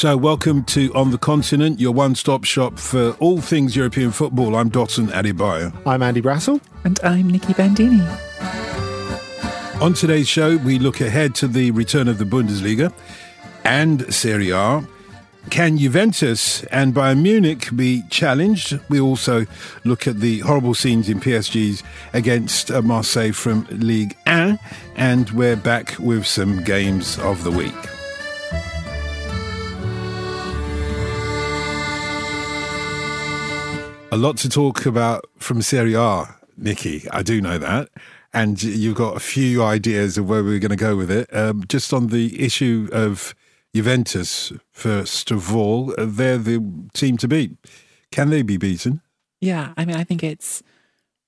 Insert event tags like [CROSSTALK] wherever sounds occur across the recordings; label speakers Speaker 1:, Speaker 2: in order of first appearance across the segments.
Speaker 1: So, welcome to On the Continent, your one stop shop for all things European football. I'm Dotun Adebayo.
Speaker 2: I'm Andy Brassell.
Speaker 3: And I'm Nicky Bandini.
Speaker 1: On today's show, we look ahead to the return of the Bundesliga and Serie A. Can Juventus and Bayern Munich be challenged? We also look at the horrible scenes in PSG's against uh, Marseille from Ligue 1, and we're back with some games of the week. A lot to talk about from Serie A, Nicky. I do know that. And you've got a few ideas of where we're going to go with it. Um, just on the issue of Juventus, first of all, they're the team to beat. Can they be beaten?
Speaker 3: Yeah, I mean, I think it's.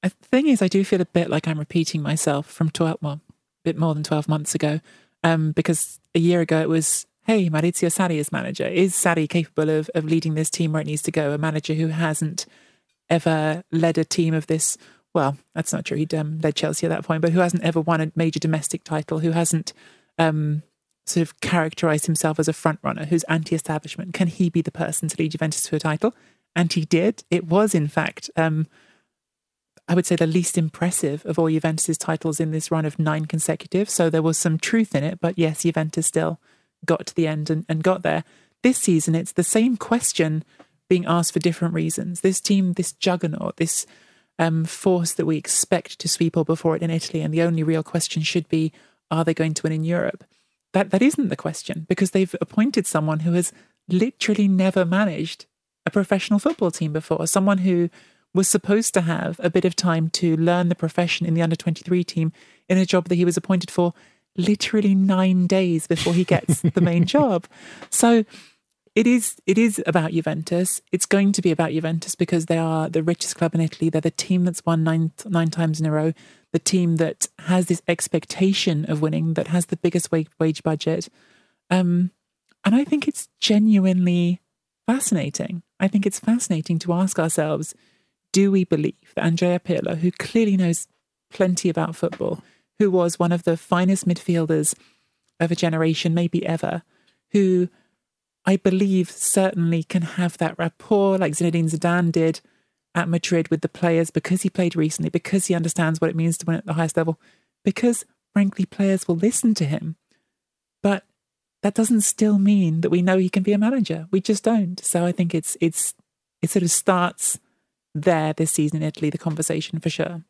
Speaker 3: The thing is, I do feel a bit like I'm repeating myself from 12, well, a bit more than 12 months ago. Um, because a year ago it was, hey, Maurizio Sarri is manager. Is Sarri capable of, of leading this team where it needs to go? A manager who hasn't ever led a team of this. Well, that's not true. He'd um, led Chelsea at that point, but who hasn't ever won a major domestic title? Who hasn't um, sort of characterized himself as a front runner? Who's anti-establishment? Can he be the person to lead Juventus to a title? And he did. It was, in fact, um, I would say the least impressive of all Juventus's titles in this run of nine consecutive. So there was some truth in it, but yes, Juventus still got to the end and, and got there. This season, it's the same question being asked for different reasons. This team, this juggernaut, this um, force that we expect to sweep all before it in Italy, and the only real question should be, are they going to win in Europe? That that isn't the question because they've appointed someone who has literally never managed a professional football team before, someone who was supposed to have a bit of time to learn the profession in the under 23 team in a job that he was appointed for literally nine days before he gets the main [LAUGHS] job. So it is it is about Juventus. It's going to be about Juventus because they are the richest club in Italy. They're the team that's won nine nine times in a row. The team that has this expectation of winning, that has the biggest wage, wage budget. Um, and I think it's genuinely fascinating. I think it's fascinating to ask ourselves: Do we believe that Andrea Pirlo, who clearly knows plenty about football, who was one of the finest midfielders of a generation, maybe ever, who I believe certainly can have that rapport like Zinedine Zidane did at Madrid with the players because he played recently, because he understands what it means to win at the highest level, because frankly, players will listen to him. But that doesn't still mean that we know he can be a manager. We just don't. So I think it's it's it sort of starts there this season in Italy, the conversation for sure.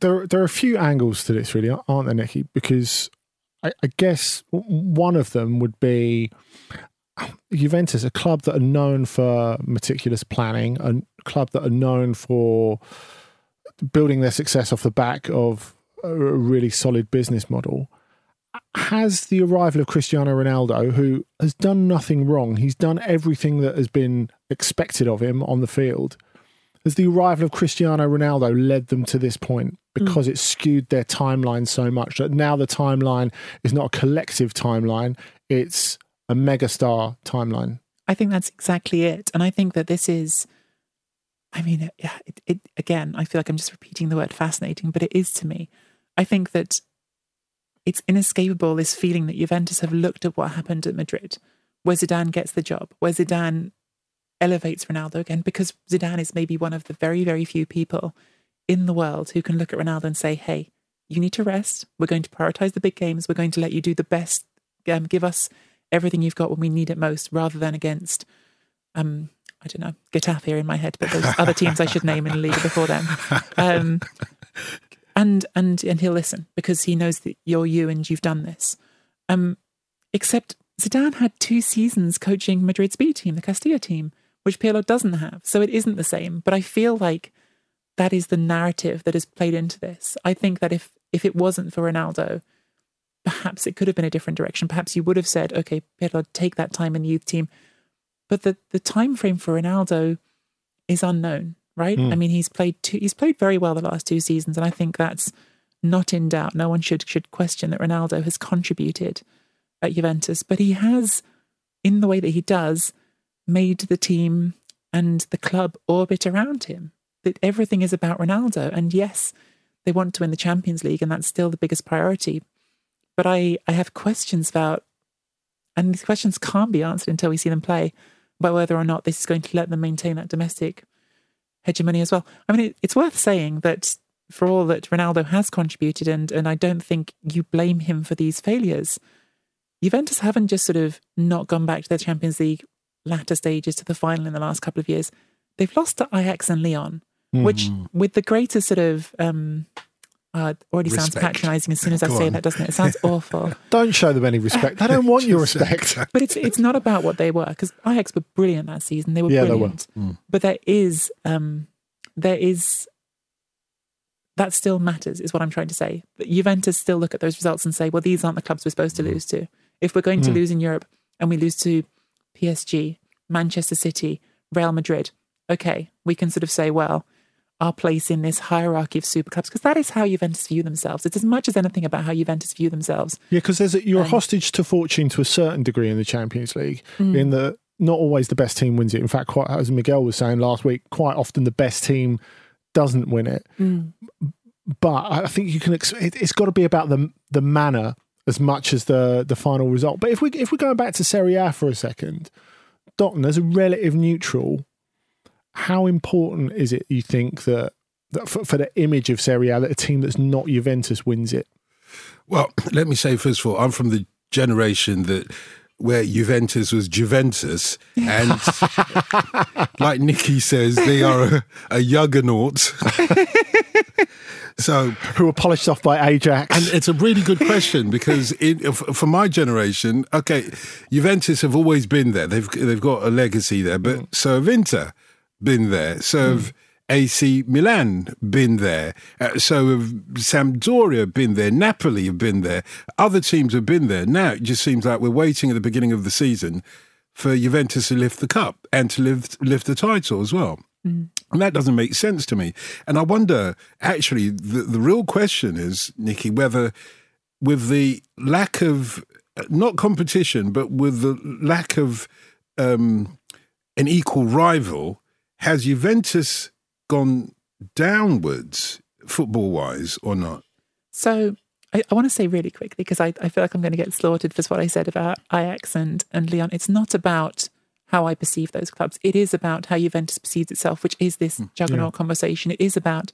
Speaker 2: There, there are a few angles to this, really, aren't there, Nicky? Because I, I guess one of them would be Juventus, a club that are known for meticulous planning, a club that are known for building their success off the back of a really solid business model. Has the arrival of Cristiano Ronaldo, who has done nothing wrong, he's done everything that has been expected of him on the field, has the arrival of Cristiano Ronaldo led them to this point hmm. because it skewed their timeline so much that now the timeline is not a collective timeline, it's a megastar timeline.
Speaker 3: I think that's exactly it. And I think that this is, I mean, yeah, it, it, again, I feel like I'm just repeating the word fascinating, but it is to me. I think that it's inescapable, this feeling that Juventus have looked at what happened at Madrid, where Zidane gets the job, where Zidane elevates Ronaldo again, because Zidane is maybe one of the very, very few people in the world who can look at Ronaldo and say, hey, you need to rest. We're going to prioritize the big games. We're going to let you do the best, um, give us everything you've got when we need it most, rather than against, um, I don't know, Getafe in my head, but those other teams I should name in the league before them. Um, and and and he'll listen because he knows that you're you and you've done this. Um, except Zidane had two seasons coaching Madrid's B team, the Castilla team, which Pirlo doesn't have, so it isn't the same. But I feel like that is the narrative that has played into this. I think that if if it wasn't for Ronaldo, perhaps it could have been a different direction. Perhaps you would have said, "Okay, Pirlo, take that time in the youth team." But the the time frame for Ronaldo is unknown, right? Hmm. I mean, he's played two, he's played very well the last two seasons, and I think that's not in doubt. No one should should question that Ronaldo has contributed at Juventus, but he has, in the way that he does, made the team and the club orbit around him. That everything is about Ronaldo, and yes, they want to win the Champions League, and that's still the biggest priority. But I I have questions about, and these questions can't be answered until we see them play, about whether or not this is going to let them maintain that domestic hegemony as well. I mean, it, it's worth saying that for all that Ronaldo has contributed, and and I don't think you blame him for these failures. Juventus haven't just sort of not gone back to their Champions League latter stages to the final in the last couple of years. They've lost to Ajax and Lyon, which, with the greatest sort of, um, uh, already sounds patronising as soon as I
Speaker 1: Go
Speaker 3: say
Speaker 1: on.
Speaker 3: that, doesn't it? It sounds [LAUGHS] awful.
Speaker 2: Don't show them any respect. They don't want your [LAUGHS] respect.
Speaker 3: But it's it's not about what they were because Ajax were brilliant that season. They were
Speaker 2: Yeah, they were.
Speaker 3: brilliant. But there is um there is that still matters is what I'm trying to say. That Juventus still look at those results and say, well, these aren't the clubs we're supposed to lose to. If we're going to lose in Europe and we lose to PSG, Manchester City, Real Madrid, okay, we can sort of say, well, our place in this hierarchy of super clubs, because that is how Juventus view themselves. It's as much as anything about how Juventus view themselves.
Speaker 2: Yeah, because there's a,
Speaker 3: Um,
Speaker 2: you're a hostage to fortune to a certain degree in the Champions League.
Speaker 3: Mm.
Speaker 2: In the not always the best team wins it. In fact, quite as Miguel was saying last week, quite often the best team doesn't win it.
Speaker 3: Mm.
Speaker 2: But I think you can. ex- it's got to be about the the manner as much as the the final result. But if we if we're going back to Serie A for a second, Dotun as a relative neutral, how important is it you think that? that For, for the image of Serie A, that a team that's not Juventus wins it.
Speaker 1: Well, [CLEARS THROAT] let me say first of all, I'm from the generation that where Juventus was Juventus, and [LAUGHS] like Nicky says, they are a, a juggernaut. [LAUGHS] so
Speaker 2: Who were polished off by Ajax.
Speaker 1: And it's a really good question because f- for my generation, okay, Juventus have always been there. They've they've got a legacy there, but mm. so have Inter been there. So have AC Milan been there. Uh, so have Sampdoria been there. Napoli have been there. Other teams have been there. Now it just seems like we're waiting at the beginning of the season for Juventus to lift the cup and to lift lift the title as well. And that doesn't make sense to me. And I wonder, actually, the, the real question is, Nicky, whether with the lack of, not competition, but with the lack of um, an equal rival, has Juventus gone downwards football wise or not?
Speaker 3: So I, I want to say really quickly because I, I feel like I'm going to get slaughtered for what I said about Ajax and, and Lyon. It's not about how I perceive those clubs. It is about how Juventus perceives itself, which is this mm, juggernaut conversation. It is about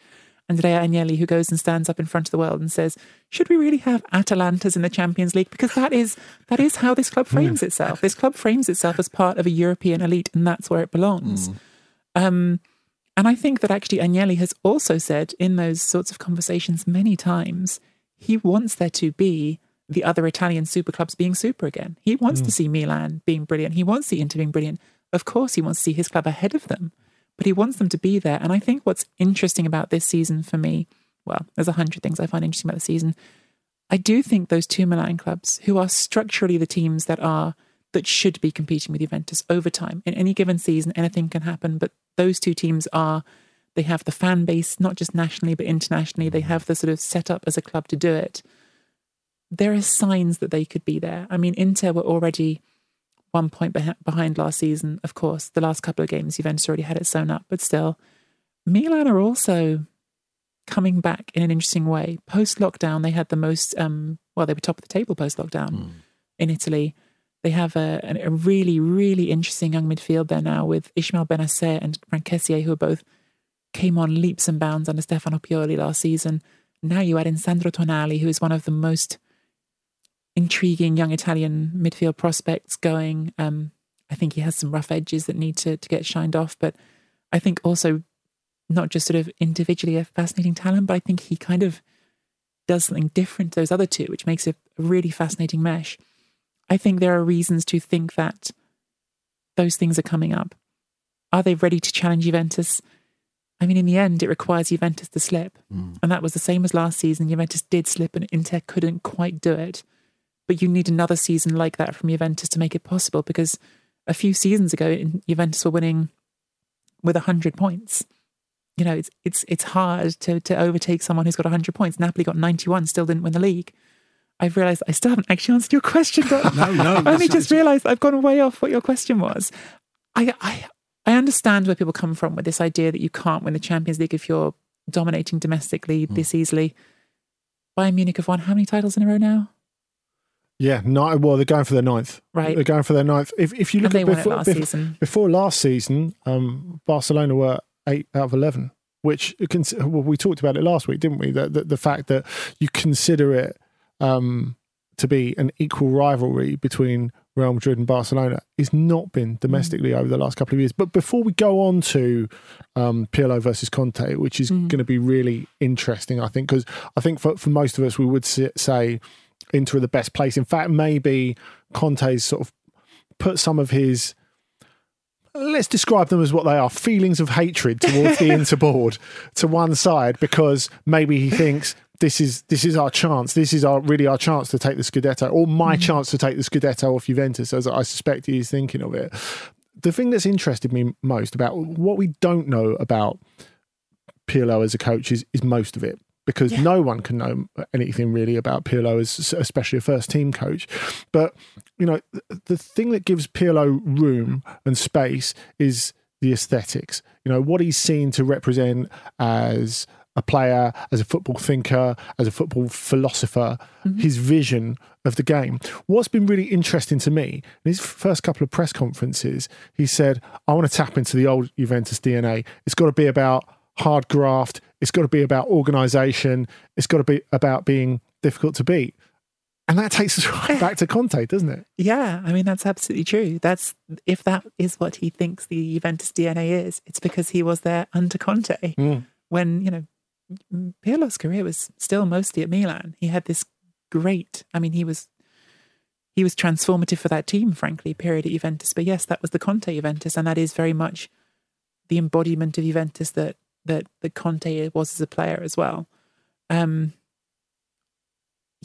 Speaker 3: Andrea Agnelli who goes and stands up in front of the world and says, "Should we really have Atalantas in the Champions League?" Because that is that is how this club hmm. frames itself. This club frames itself as part of a European elite, and that's where it belongs. Mm. Um, And I think that actually Agnelli has also said in those sorts of conversations many times, he wants there to be the other Italian super clubs being super again. He wants to see Milan being brilliant. He wants the Inter being brilliant. Of course, he wants to see his club ahead of them, but he wants them to be there. And I think what's interesting about this season for me, well, there's a hundred things I find interesting about the season. I do think those two Milan clubs, who are structurally the teams that are that should be competing with Juventus over time. In any given season, anything can happen, but those two teams are they have the fan base, not just nationally but internationally. They have the sort of setup as a club to do it. There are signs that they could be there. I mean, Inter were already one point behind last season. Of course, the last couple of games, Juventus already had it sewn up, but still, Milan are also coming back in an interesting way. Post lockdown, they had the most, um, well, they were top of the table post lockdown in Italy. They have a, a really, really interesting young midfield there now with Ishmael Bennacer and Franck Kessié, who are both came on leaps and bounds under Stefano Pioli last season. Now you add in Sandro Tonali, who is one of the most intriguing young Italian midfield prospects going. Um, I think he has some rough edges that need to, to get shined off, but I think also not just sort of individually a fascinating talent, but I think he kind of does something different to those other two, which makes it a really fascinating mesh. I think there are reasons to think that those things are coming up. Are they ready to challenge Juventus? I mean, in the end, it requires Juventus to slip. Mm. And that was the same as last season. Juventus did slip and Inter couldn't quite do it. But you need another season like that from Juventus to make it possible because a few seasons ago, Juventus were winning with 100 points. You know, it's it's it's hard to, to overtake someone who's got 100 points. Napoli got 91, still didn't win the league. I've realised I still haven't actually answered your question. But
Speaker 1: No, no, [LAUGHS]
Speaker 3: I only just realised I've gone way off what your question was. I, I I understand where people come from with this idea that you can't win the Champions League if you're dominating domestically
Speaker 2: Hmm.
Speaker 3: this easily. Bayern Munich have won how many titles in a row now?
Speaker 2: Yeah, no, well, they're going for their ninth.
Speaker 3: Right.
Speaker 2: They're going for their ninth. If, if you look at before,
Speaker 3: last
Speaker 2: bef-
Speaker 3: season.
Speaker 2: before last season, um, Barcelona were eight out of 11, which well, we talked about it last week, didn't we? The, the, the fact that you consider it um, to be an equal rivalry between Real Madrid and Barcelona has not been domestically over the last couple of years. But before we go on to um, Pirlo versus Conte, which is going to be really interesting, I think, because I think for, for most of us, we would say Inter are the best place. In fact, maybe Conte's sort of put some of his let's describe them as what they are feelings of hatred towards the [LAUGHS] Inter board to one side because maybe he thinks this is this is our chance this is our really our chance to take the Scudetto or my mm-hmm. chance to take the Scudetto off Juventus as I suspect he is thinking of it the thing that's interested me most about what we don't know about Pirlo as a coach is, is most of it because no one can know anything really about Pirlo as especially a first team coach. But you know, the thing that gives Pirlo room and space is the aesthetics. You know, what he's seen to represent as a player, as a football thinker, as a football philosopher, mm-hmm. his vision of the game. What's been really interesting to me, in his first couple of press conferences, he said, I want to tap into the old Juventus DNA. It's got to be about hard graft. It's got to be about organisation. It's got to be about being difficult to beat. And that takes us [LAUGHS] right back to Conte, doesn't it?
Speaker 3: Yeah, I mean that's absolutely true. That's if that is what he thinks the Juventus DNA is, it's because he was there under Conte mm. when you know Pirlo's career was still mostly at Milan. He had this great. I mean, he was he was transformative for that team, frankly, period at Juventus. But yes, that was the Conte Juventus, and that is very much the embodiment of Juventus that that that Conte was as a player as well. Um,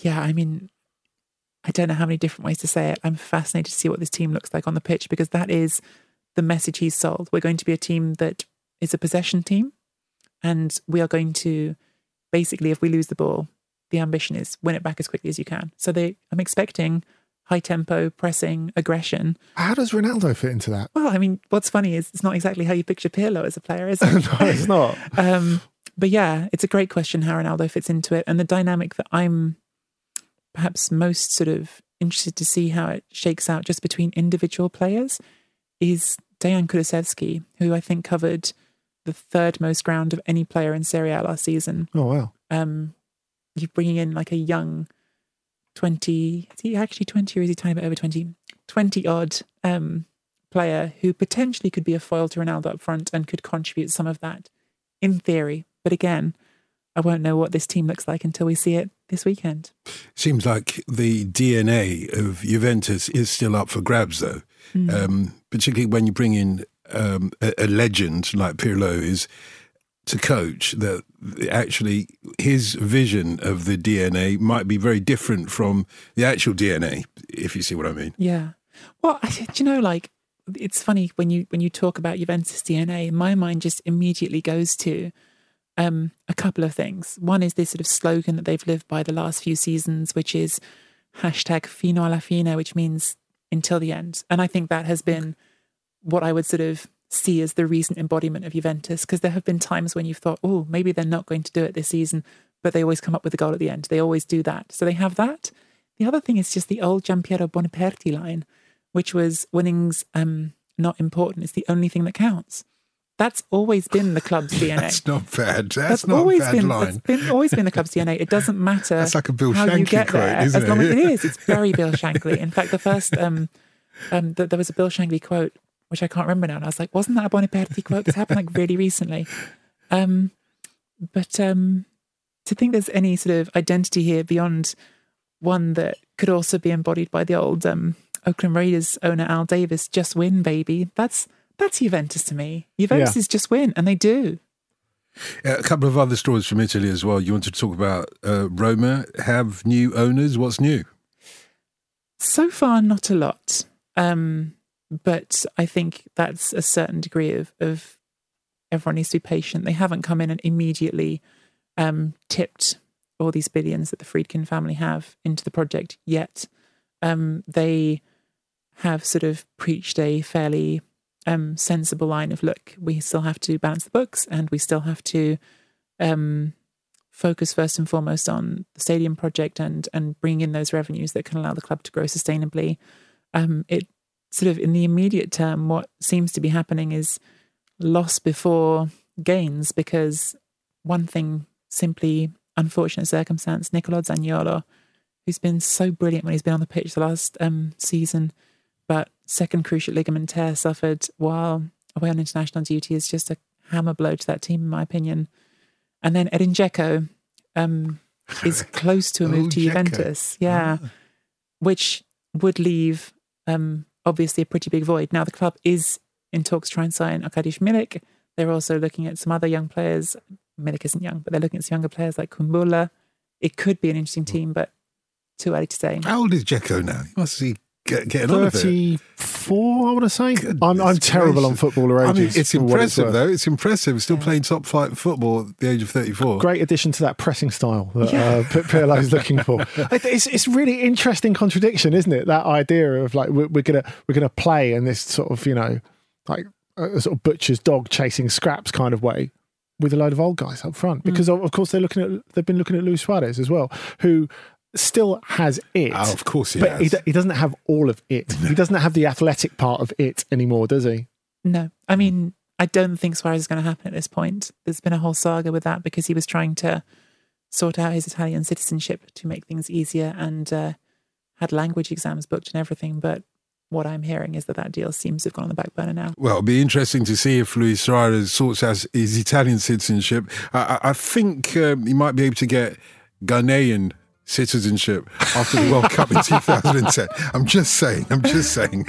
Speaker 3: yeah, I mean, I don't know how many different ways to say it. I'm fascinated to see what this team looks like on the pitch because that is the message he's sold. We're going to be a team that is a possession team, and we are going to basically, if we lose the ball, the ambition is win it back as quickly as you can. So they, I'm expecting high tempo, pressing, aggression.
Speaker 2: How does Ronaldo fit into that?
Speaker 3: Well, I mean, what's funny is it's not exactly how you picture Pirlo as a player, is [LAUGHS] it?
Speaker 2: no, it's not. [LAUGHS]
Speaker 3: Um, but yeah, it's a great question how Ronaldo fits into it, and the dynamic that I'm perhaps most sort of interested to see how it shakes out just between individual players is Dejan Kulusevski, who I think covered the third most ground of any player in Serie A last season.
Speaker 2: Oh, wow.
Speaker 3: Um, you're bringing in like a young 20, is he actually 20 or is he a tiny bit over 20? 20 odd um, player who potentially could be a foil to Ronaldo up front and could contribute some of that in theory. But again, I won't know what this team looks like until we see it this weekend.
Speaker 1: Seems like the DNA of Juventus is still up for grabs, though. Mm. Um, particularly when you bring in um, a, a, legend like Pirlo is to coach. That actually his vision of the DNA might be very different from the actual DNA, if you see what I mean.
Speaker 3: Yeah. Well, do you know, like it's funny when you when you talk about Juventus DNA, my mind just immediately goes to um, a couple of things. One is this sort of slogan that they've lived by the last few seasons, which is hashtag fino alla fine, which means until the end. And I think that has been what I would sort of see as the recent embodiment of Juventus, because there have been times when you've thought, oh, maybe they're not going to do it this season, but they always come up with a goal at the end. They always do that. So they have that. The other thing is just the old Giampiero Boniperti line, which was winning's um, not important. It's the only thing that counts. That's always been the club's DNA. [LAUGHS]
Speaker 1: That's not bad. That's, that's not always a bad
Speaker 3: been,
Speaker 1: line.
Speaker 3: That's been, always been the club's DNA. It doesn't [LAUGHS] matter.
Speaker 1: That's like a Bill
Speaker 3: how
Speaker 1: Shankly
Speaker 3: you get
Speaker 1: quote,
Speaker 3: there, as long as it is. It's very Bill Shankly. In fact, the first um, um, there was a Bill Shankly quote which I can't remember now, and I was like, wasn't that a Boniperti quote? This happened like really recently. Um, but um, to think there's any sort of identity here beyond one that could also be embodied by the old um, Oakland Raiders owner Al Davis, just win, baby. That's that's Juventus to me. Juventus yeah. is just win, and they do.
Speaker 1: A couple of other stories from Italy as well. You wanted to talk about uh, Roma have new owners. What's new?
Speaker 3: So far, not a lot. Um, but I think that's a certain degree of, of everyone needs to be patient. They haven't come in and immediately um, tipped all these billions that the Friedkin family have into the project yet. Um, they have sort of preached a fairly um, sensible line of look, we still have to balance the books and we still have to um, focus first and foremost on the stadium project and and bring in those revenues that can allow the club to grow sustainably. Um, it sort of in the immediate term, what seems to be happening is loss before gains because one thing simply unfortunate circumstance, Nicolo Zaniolo, who's been so brilliant when he's been on the pitch the last um, season, but second cruciate ligament tear suffered while away on international duty is just a hammer blow to that team, in my opinion. And then Edin Dzeko um, [LAUGHS] is close to a move to Juventus, yeah,
Speaker 1: Ah.
Speaker 3: which would leave um, obviously a pretty big void. Now the club is in talks to try and sign Arkadiusz Milik. They're also looking at some other young players. Milik isn't young, but they're looking at some younger players like Kumbulla. It could be an interesting hmm. team, but too early to say.
Speaker 1: How old is Dzeko now? He must be get, getting on a
Speaker 2: 34, I want to say. I'm, I'm
Speaker 1: Goodness
Speaker 2: terrible on
Speaker 1: gracious.
Speaker 2: footballer
Speaker 1: I
Speaker 2: ages.
Speaker 1: mean, it's impressive
Speaker 2: worth.
Speaker 1: though. It's impressive. Still playing top flight football at the age of 34.
Speaker 2: Great addition to that pressing style that uh, P- Pirlo's looking for. [LAUGHS] It's it's really interesting contradiction, isn't it? That idea of like we're, we're gonna we're gonna play in this sort of you know like a sort of butcher's dog chasing scraps kind of way with a load of old guys up front because of, of course they're looking at they've been looking at Luis Suarez as well who still has it
Speaker 1: Oh, of course he
Speaker 2: but
Speaker 1: has.
Speaker 2: he, he doesn't have all of it [LAUGHS] he doesn't have the athletic part of it anymore does he
Speaker 3: No, I mean, I don't think Suarez is going to happen at this point. There's been a whole saga with that because he was trying to sort out his Italian citizenship to make things easier and uh, had language exams booked and everything. But what I'm hearing is that that deal seems to have gone on the back burner now.
Speaker 1: Well, it'll be interesting to see if Luis Suarez sorts out his Italian citizenship. I, I, I think um, he might be able to get Ghanaian citizenship after the World Cup in [LAUGHS] 2010. I'm just saying, I'm just saying, [LAUGHS]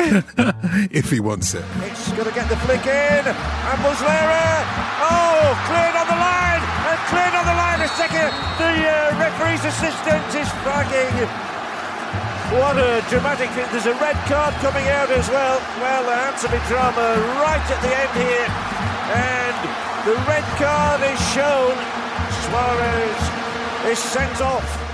Speaker 1: if he wants it.
Speaker 4: It's going to get the flick in. And Muslera. Oh, cleared on the line. And cleared on the line. A second. The uh, referee's assistant is flagging. What a dramatic thing. There's a red card coming out as well. Well, there had to be drama right at the end here. And the red card is shown. Suarez is sent off.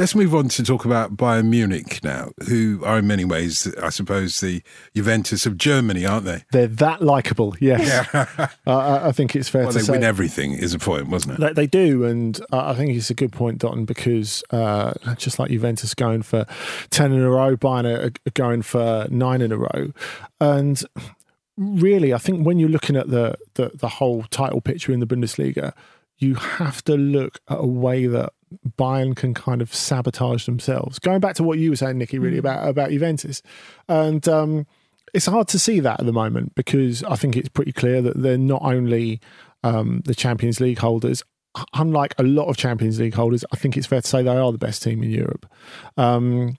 Speaker 1: Let's move on to talk about Bayern Munich now, who are in many ways, I suppose, the Juventus of Germany, aren't they?
Speaker 2: They're that likable, yes. uh, I I think it's fair
Speaker 1: Well,
Speaker 2: to
Speaker 1: they
Speaker 2: say.
Speaker 1: They win everything, is a point, wasn't it?
Speaker 2: They, they do, and uh, I think it's a good point, Dotun, because uh, just like Juventus going for 10 in a row, Bayern are, are going for nine in a row. And really, I think when you're looking at the, the, the whole title picture in the Bundesliga, you have to look at a way that Bayern can kind of sabotage themselves. Going back to what you were saying, Nicky, really about about Juventus, and um, it's hard to see that at the moment because I think it's pretty clear that they're not only um, the Champions League holders. Unlike a lot of Champions League holders, I think it's fair to say they are the best team in Europe. Um,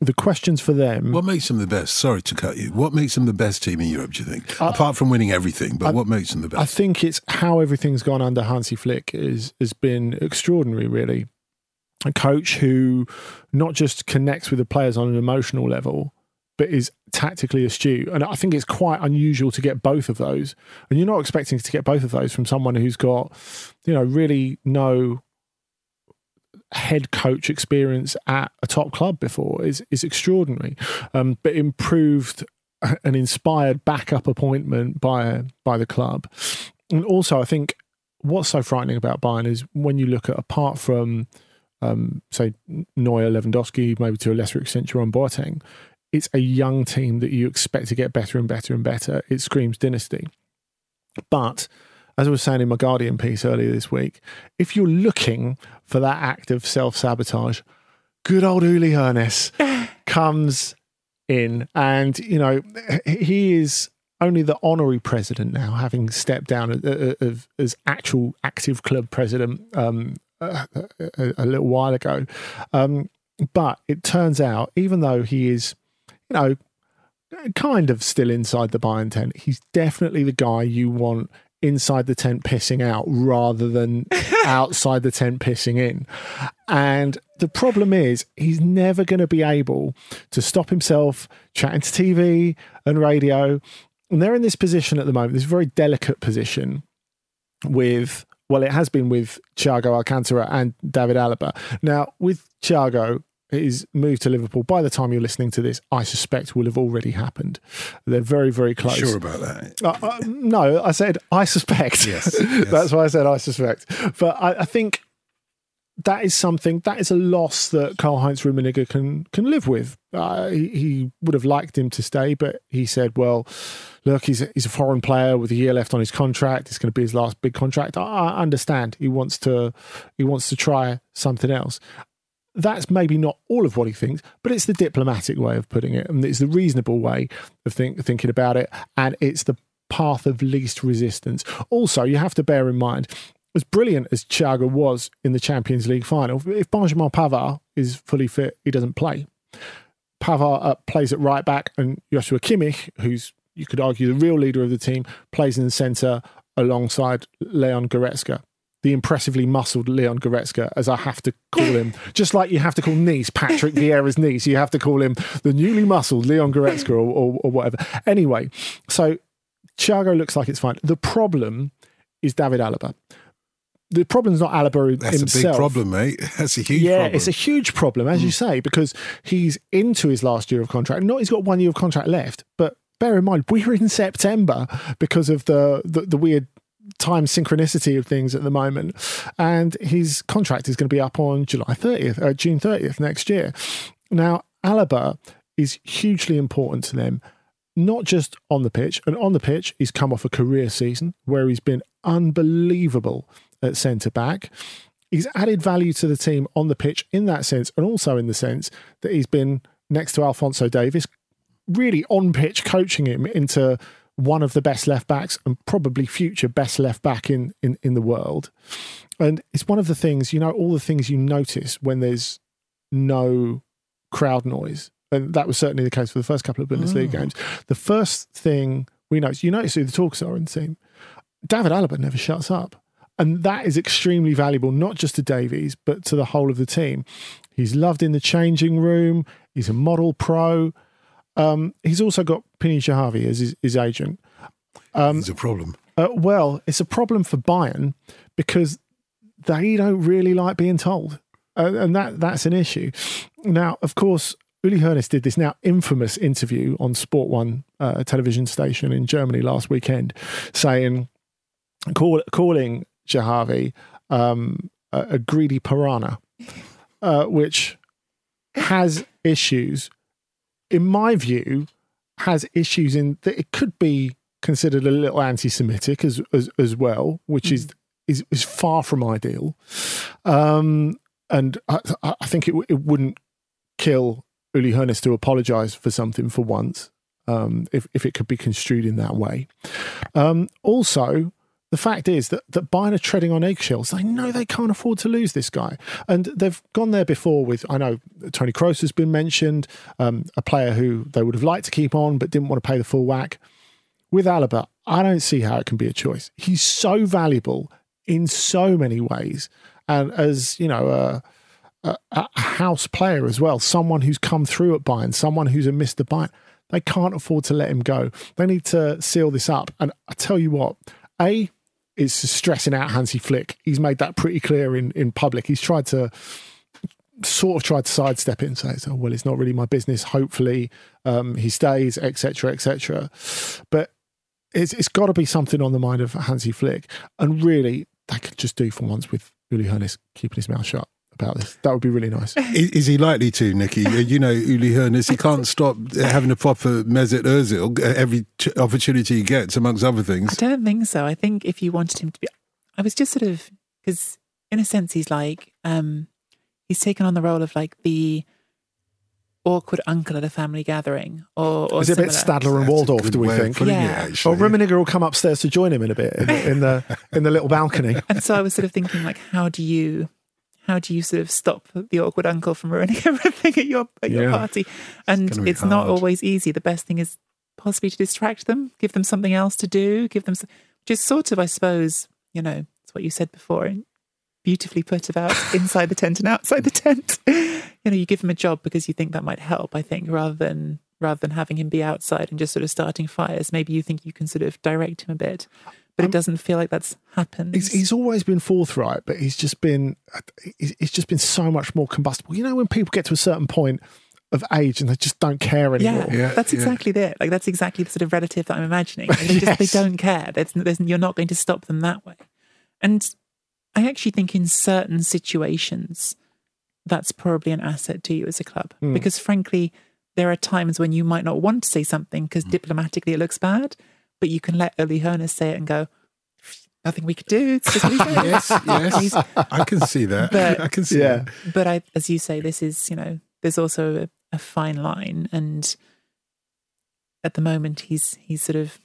Speaker 2: the questions for them.
Speaker 1: What makes them the best? Sorry to cut you. What makes them the best team in Europe, do you think?
Speaker 2: Uh,
Speaker 1: Apart from winning everything, but
Speaker 2: I-
Speaker 1: what makes them the best?
Speaker 2: I think it's how everything's gone under Hansi Flick is has been extraordinary, really. A coach who not just connects with the players on an emotional level, but is tactically astute. And I think it's quite unusual to get both of those. And you're not expecting to get both of those from someone who's got, you know, really no head coach experience at a top club before is is extraordinary. Um, but improved an inspired backup appointment by by the club. And also I think what's so frightening about Bayern is when you look at apart from um, say Neuer, Lewandowski, maybe to a lesser extent Jerome Boateng, it's a young team that you expect to get better and better and better. It screams dynasty. But as I was saying in my Guardian piece earlier this week, if you're looking for that act of self sabotage, good old Uli Hoeneß [LAUGHS] comes in, and you know he is only the honorary president now, having stepped down as, actual active club president um, a, a, a little while ago. Um, but it turns out, even though he is, you know, kind of still inside the Bayern tent, he's definitely the guy you want inside the tent pissing out rather than [LAUGHS] outside the tent pissing in. And the problem is, he's never going to be able to stop himself chatting to TV and radio. And they're in this position at the moment, this very delicate position with, well, it has been with Thiago Alcantara and David Alaba. Now, with Thiago, his move to Liverpool, by the time you're listening to this, I suspect will have already happened. They're very, very close.
Speaker 1: Sure about that?
Speaker 2: Uh, uh, no, I said I suspect.
Speaker 1: Yes, [LAUGHS] yes.
Speaker 2: That's why I said I suspect. But I, I think that is something that is a loss that Karl Heinz Rummenigge can can live with. Uh, he, he would have liked him to stay, but he said, "Well, look, he's a, he's a foreign player with a year left on his contract. It's going to be his last big contract. I, I understand. He wants to he wants to try something else." That's maybe not all of what he thinks, but it's the diplomatic way of putting it, and it's the reasonable way of think, thinking about it, and it's the path of least resistance. Also, you have to bear in mind as brilliant as Thiago was in the Champions League final, if Benjamin Pavard is fully fit, he doesn't play. Pavard uh, plays at right back, and Joshua Kimmich, who's you could argue the real leader of the team, plays in the centre alongside Leon Goretzka. The impressively muscled Leon Goretzka, as I have to call him, just like you have to call Nice Patrick [LAUGHS] Vieira's niece, you have to call him the newly muscled Leon Goretzka or, or, or whatever. Anyway, so Thiago looks like it's fine. The problem is David Alaba. The problem's not Alaba
Speaker 1: That's
Speaker 2: himself.
Speaker 1: a big problem, mate. [LAUGHS] That's a huge
Speaker 2: yeah,
Speaker 1: problem. Hmm.
Speaker 2: it's a huge problem, as you say, because he's into his last year of contract. Not he's got one year of contract left, but bear in mind we're in September because of the the, the weird time synchronicity of things at the moment, and his contract is going to be up on July 30th, uh, June 30th next year. Now, Alaba is hugely important to them, not just on the pitch. And on the pitch, he's come off a career season where he's been unbelievable at centre back. He's added value to the team on the pitch in that sense, and also in the sense that he's been next to Alphonso Davies, really on pitch coaching him into one of the best left backs and probably future best left back in, in, in the world. And it's one of the things, you know, all the things you notice when there's no crowd noise. And that was certainly the case for the first couple of Bundesliga
Speaker 3: Oh.
Speaker 2: games. The first thing we notice, you notice who the talkers are in the team. David Alaba never shuts up. And that is extremely valuable, not just to Davies, but to the whole of the team. He's loved in the changing room. He's a model pro. Um, he's also got Pini Zahavi as his, his agent. Um,
Speaker 1: It's a problem.
Speaker 2: uh, well, it's a problem for Bayern because they don't really like being told, uh, and that that's an issue. Now, of course, Uli Hoeneß did this now infamous interview on Sport One uh, television station in Germany last weekend, saying, call, calling Jahavi um, a, a greedy piranha, uh, which has issues. In my view, has issues in that it could be considered a little anti-Semitic as as, as well, which is, is is far from ideal. Um, and I, I think it it wouldn't kill Uli Hoeneß to apologise for something for once, um, if if it could be construed in that way. Um, also, the fact is that, that Bayern are treading on eggshells. They know they can't afford to lose this guy. And they've gone there before with, I know Tony Kroos has been mentioned, um, a player who they would have liked to keep on but didn't want to pay the full whack. With Alaba, I don't see how it can be a choice. He's so valuable in so many ways. And as, you know, a, a, a house player as well, someone who's come through at Bayern, someone who's a Mr. Bayern, they can't afford to let him go. They need to seal this up. And I tell you what, A, is stressing out Hansi Flick. He's made that pretty clear in, in public. He's tried to sort of tried to sidestep it and say, "Oh well, it's not really my business." Hopefully, um, he stays, etc., etc. But it's it's got to be something on the mind of Hansi Flick, and really, they could just do for once with Uli Hoeneß keeping his mouth shut about this. That would be really nice. [LAUGHS]
Speaker 1: Is, is he likely to, Nicky? Uh, You know, Uli Hoeneß, he can't stop having a proper Mesut Ozil uh, every ch- opportunity he gets, amongst other things.
Speaker 3: I don't think so. I think if you wanted him to be, I was just sort of because in a sense he's like um he's taken on the role of like the awkward uncle at a family gathering, or, or
Speaker 2: Is it a bit. Statler and
Speaker 1: That's
Speaker 2: Waldorf? Do we think?
Speaker 1: putting it,
Speaker 3: Yeah.
Speaker 2: Or Rummenigge will come upstairs to join him in a bit in, in the in the little balcony.
Speaker 3: And so I was sort of thinking, like, how do you, how do you sort of stop the awkward uncle from ruining [LAUGHS] everything at your at your
Speaker 2: Yeah.
Speaker 3: party? And
Speaker 1: gonna
Speaker 3: it's not always easy. The best thing is possibly to distract them, give them something else to do, give them, just sort of, I suppose, you know, it's what you said before, beautifully put about [LAUGHS] inside the tent and outside the tent. [LAUGHS] You know, you give him a job because you think that might help. I think rather than rather than having him be outside and just sort of starting fires, maybe you think you can sort of direct him a bit. But it doesn't feel like that's happened.
Speaker 2: He's, he's always been forthright, but he's just been he's he's just been so much more combustible. You know, when people get to a certain point of age and they just don't care anymore.
Speaker 3: Yeah,
Speaker 1: Yeah,
Speaker 3: that's
Speaker 1: yeah.
Speaker 3: exactly it. Like that's exactly the sort of relative that I'm imagining. Like, they just they [LAUGHS] don't care. There's, there's, you're not going to stop them that way. And I actually think in certain situations, that's probably an asset to you as a club
Speaker 2: Hmm.
Speaker 3: because frankly, there are times when you might not want to say something because
Speaker 2: Hmm.
Speaker 3: diplomatically it looks bad, but you can let Uli Hoeneß say it and go, nothing we could do. It's just what he said."
Speaker 1: yes, yes. I can see that.
Speaker 3: But- [LAUGHS]
Speaker 1: I can see
Speaker 2: Yeah.
Speaker 1: that.
Speaker 3: but I, as you say, this is you know, there's also a, a fine line, and at the moment he's he's sort of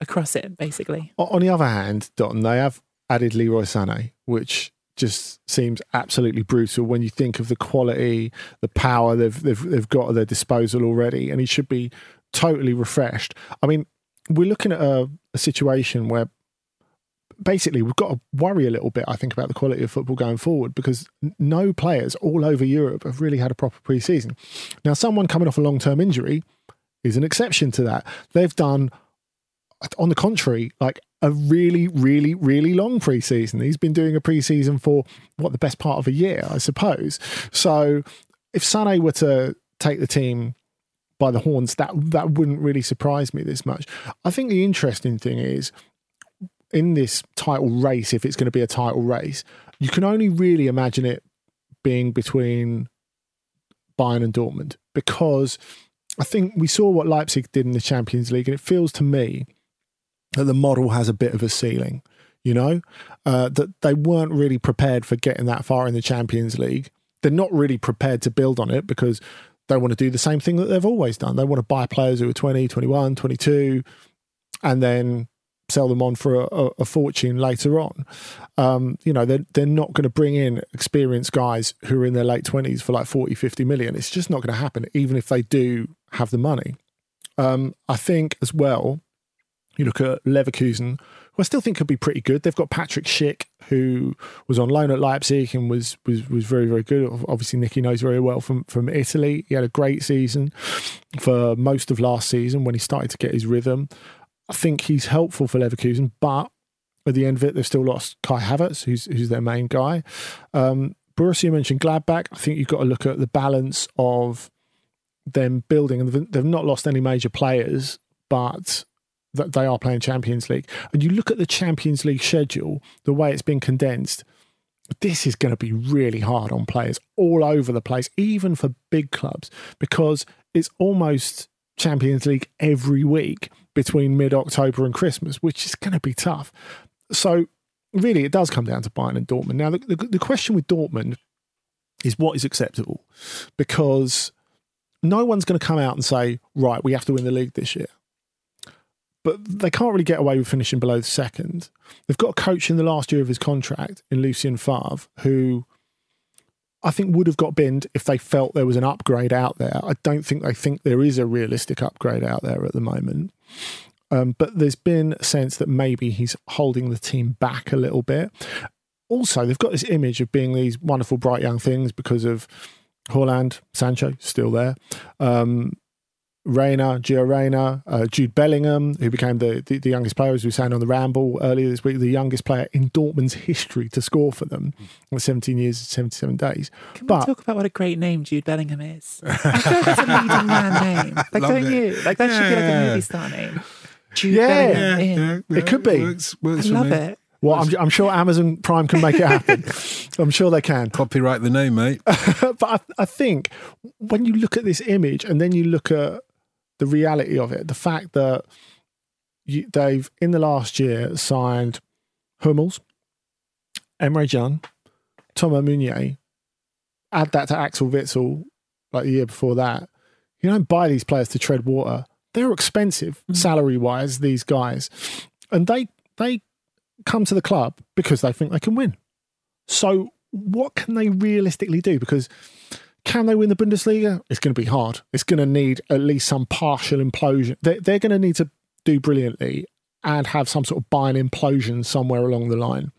Speaker 3: across it basically.
Speaker 2: On the other hand, Dotun, they have added Leroy Sané, which just seems absolutely brutal when you think of the quality, the power they've they've they've got at their disposal already, and he should be totally refreshed. I mean, we're looking at a, a situation where basically we've got to worry a little bit, I think, about the quality of football going forward because no players all over Europe have really had a proper pre-season. Now, someone coming off a long-term injury is an exception to that. They've done on the contrary, like a really, really, really long preseason. He's been doing a preseason for what the best part of a year, I suppose. So if Sané were to take the team by the horns, that that wouldn't really surprise me this much. I think the interesting thing is in this title race, if it's going to be a title race, you can only really imagine it being between Bayern and Dortmund because I think we saw what Leipzig did in the Champions League, and it feels to me that the model has a bit of a ceiling. You know, uh, that they weren't really prepared for getting that far in the Champions League. They're not really prepared to build on it because they want to do the same thing that they've always done. They want to buy players who are 20, 21, 22, and then sell them on for a, a fortune later on. Um, you know, they're, they're not going to bring in experienced guys who are in their late 20s for like 40, 50 million. It's just not going to happen, even if they do have the money. Um, I think as well, you look at Leverkusen, who I still think could be pretty good. They've got Patrick Schick, who was on loan at Leipzig and was was was very very good. Obviously, Nicky knows very well from from Italy. He had a great season for most of last season when he started to get his rhythm. I think he's helpful for Leverkusen, but at the end of it, they've still lost Kai Havertz, who's who's their main guy. Um, Borussia Mönchengladbach. I think you've got to look at the balance of them building, and they've not lost any major players, but that they are playing Champions League. And you look at the Champions League schedule, the way it's been condensed, this is going to be really hard on players all over the place, even for big clubs, because it's almost Champions League every week between mid October and Christmas, which is going to be tough. So, really, it does come down to Bayern and Dortmund. Now, the, the, the question with Dortmund is what is acceptable because no one's going to come out and say, right, we have to win the league this year but they can't really get away with finishing below the second. They've got a coach in the last year of his contract in Lucien Favre who I think would have got binned if they felt there was an upgrade out there. I don't think they think there is a realistic upgrade out there at the moment. Um, but there's been a sense that maybe he's holding the team back a little bit. Also, they've got this image of being these wonderful, bright young things because of Haaland, Sancho, still there. Um, Reyna, Gio Reyna, uh, Jude Bellingham, who became the, the, the, youngest player, as we were saying on the Ramble earlier this week, the youngest player in Dortmund's history to score for them in 17 years and 77 days.
Speaker 3: Can but, we talk about what a great name Jude Bellingham is? [LAUGHS] I feel like that's a leading man [LAUGHS] name. Like, Love don't it. you? Like, that yeah, should be like a movie star name. Jude
Speaker 2: yeah, Bellingham. Yeah, yeah, it could be.
Speaker 3: Works, works I love me. it.
Speaker 2: Well, I'm, I'm, sure Amazon Prime can make it happen. [LAUGHS] I'm sure they can.
Speaker 1: Copyright the name, mate.
Speaker 2: but I, I think when you look at this image and then you look at the reality of it, the fact that you, they've in the last year signed Hummels, Emre Can, Thomas Meunier, add that to Axel Witsel like the year before that. You don't buy these players to tread water. They're expensive mm-hmm. salary wise, these guys. And they they come to the club because they think they can win. So what can they realistically do? Because can they win the Bundesliga? It's going to be hard. It's going to need at least some partial implosion. They're, they're going to need to do brilliantly and have some sort of Bayern implosion somewhere along the line.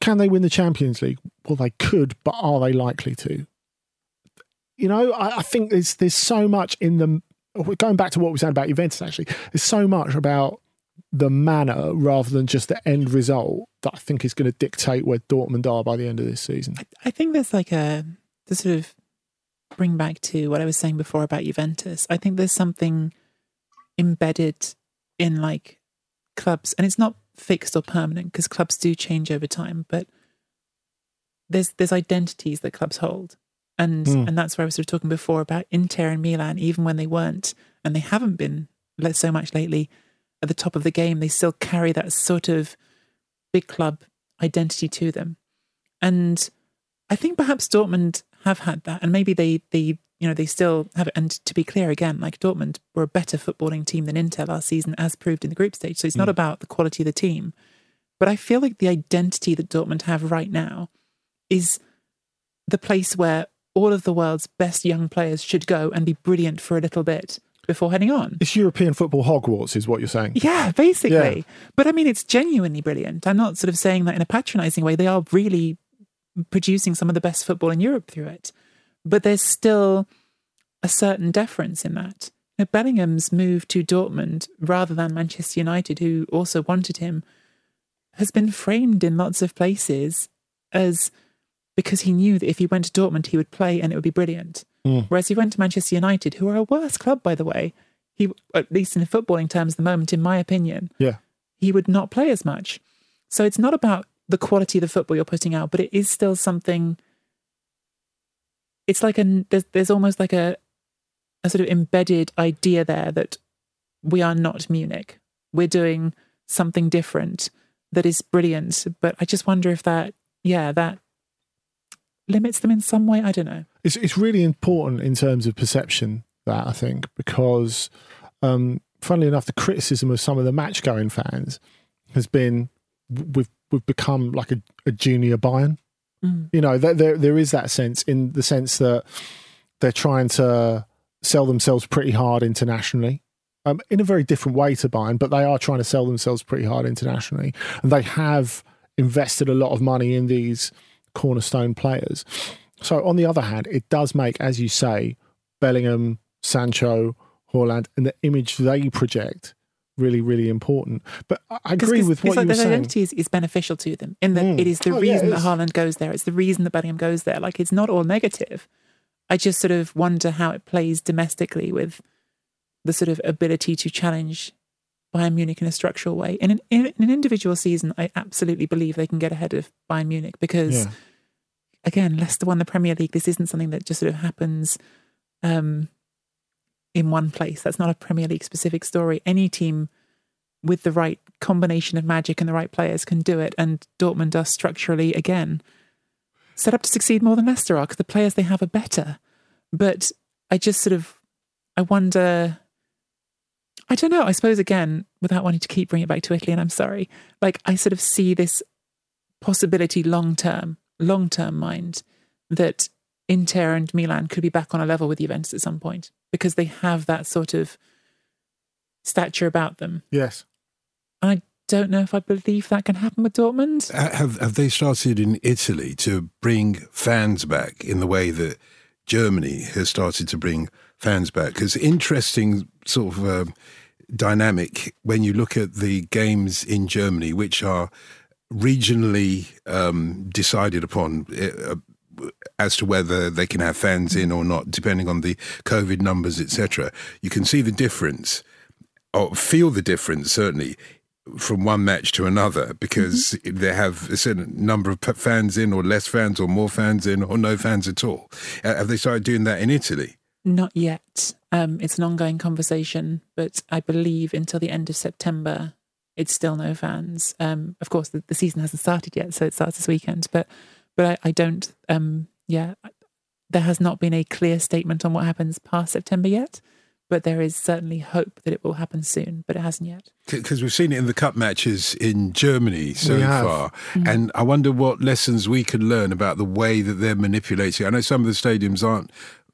Speaker 2: Can they win the Champions League? Well, they could, but are they likely to? You know, I, I think there's there's so much in the going back to what we said about Juventus. Actually, there's so much about the manner rather than just the end result that I think is going to dictate where Dortmund are by the end of this season.
Speaker 3: I, I think there's like a to sort of bring back to what I was saying before about Juventus, I think there's something embedded in like clubs, and it's not fixed or permanent because clubs do change over time, but there's there's identities that clubs hold. And mm. and that's where I was sort of talking before about Inter and Milan, even when they weren't and they haven't been so much lately at the top of the game, they still carry that sort of big club identity to them. And I think perhaps Dortmund have had that, and maybe they they you know they still have it. And to be clear again, like Dortmund were a better footballing team than Inter last season, as proved in the group stage. So it's not mm. about the quality of the team, but I feel like the identity that Dortmund have right now is the place where all of the world's best young players should go and be brilliant for a little bit before heading on.
Speaker 2: It's European football Hogwarts, is what you're saying.
Speaker 3: Yeah, basically. Yeah. But I mean, it's genuinely brilliant. I'm not sort of saying that in a patronizing way. They are really producing some of the best football in Europe through it. But there's still a certain deference in that. Now, Bellingham's move to Dortmund rather than Manchester United, who also wanted him, has been framed in lots of places as because he knew that if he went to Dortmund, he would play and it would be brilliant.
Speaker 2: Mm.
Speaker 3: Whereas he went to Manchester United, who are a worse club, by the way. He, at least in footballing terms, at the moment, in my opinion,
Speaker 2: Yeah.
Speaker 3: he would not play as much. So it's not about the quality of the football you're putting out, but it is still something. It's like a there's there's almost like a a sort of embedded idea there that we are not Munich. We're doing something different that is brilliant. But I just wonder if that yeah that limits them in some way. I don't know.
Speaker 2: It's it's really important in terms of perception that I think because, um, funnily enough, the criticism of some of the match going fans has been we've we've become like a, a junior Bayern.
Speaker 3: Mm.
Speaker 2: You know, there, there there is that sense in the sense that they're trying to sell themselves pretty hard internationally. Um, in a very different way to Bayern, but they are trying to sell themselves pretty hard internationally, and they have invested a lot of money in these cornerstone players. So, on the other hand, it does make, as you say, Bellingham, Sancho, Haaland, and the image they project really, really important. But I
Speaker 3: 'Cause-
Speaker 2: agree
Speaker 3: 'cause
Speaker 2: with what
Speaker 3: like
Speaker 2: you were
Speaker 3: their
Speaker 2: saying.
Speaker 3: identity is, is beneficial to them in that
Speaker 2: Mm.
Speaker 3: it is the
Speaker 2: Oh,
Speaker 3: reason
Speaker 2: it
Speaker 3: that
Speaker 2: is.
Speaker 3: Haaland goes there. It's the reason that Bellingham goes there. Like it's not all negative. I just sort of wonder how it plays domestically with the sort of ability to challenge Bayern Munich in a structural way. In an, in an individual season, I absolutely believe they can get ahead of Bayern Munich because,
Speaker 2: Yeah.
Speaker 3: again, Leicester won the Premier League. This isn't something that just sort of happens um, in one place. That's not a Premier League specific story. Any team with the right combination of magic and the right players can do it. And Dortmund are structurally, again, set up to succeed more than Leicester are because the players they have are better. But I just sort of, I wonder, I don't know, I suppose again, without wanting to keep bringing it back to Italy, and I'm sorry, like I sort of see this possibility long term, long term mind that Inter and Milan could be back on a level with Juventus at some point because they have that sort of stature about them.
Speaker 2: Yes.
Speaker 3: I don't know if I believe that can happen with Dortmund.
Speaker 1: Have have they started in Italy to bring fans back in the way that Germany has started to bring fans back? Because interesting sort of uh, dynamic when you look at the games in Germany, which are regionally um, decided upon. Uh, as to whether they can have fans in or not, depending on the COVID numbers, etc., you can see the difference, or feel the difference certainly from one match to another because they have a certain number of fans in, or less fans, or more fans in, or no fans at all. Uh, have they started doing that in Italy?
Speaker 3: Not yet. Um, it's an ongoing conversation, but I believe until the end of September, it's still no fans. Um, of course, the, the season hasn't started yet, so it starts this weekend. But but I, I don't. Um, yeah, there has not been a clear statement on what happens past September yet. But there is certainly hope that it will happen soon, but it hasn't yet.
Speaker 1: Because we've seen it in the cup matches in Germany so
Speaker 2: We have.
Speaker 1: far. And I wonder what lessons we can learn about the way that they're manipulating. I know some of the stadiums aren't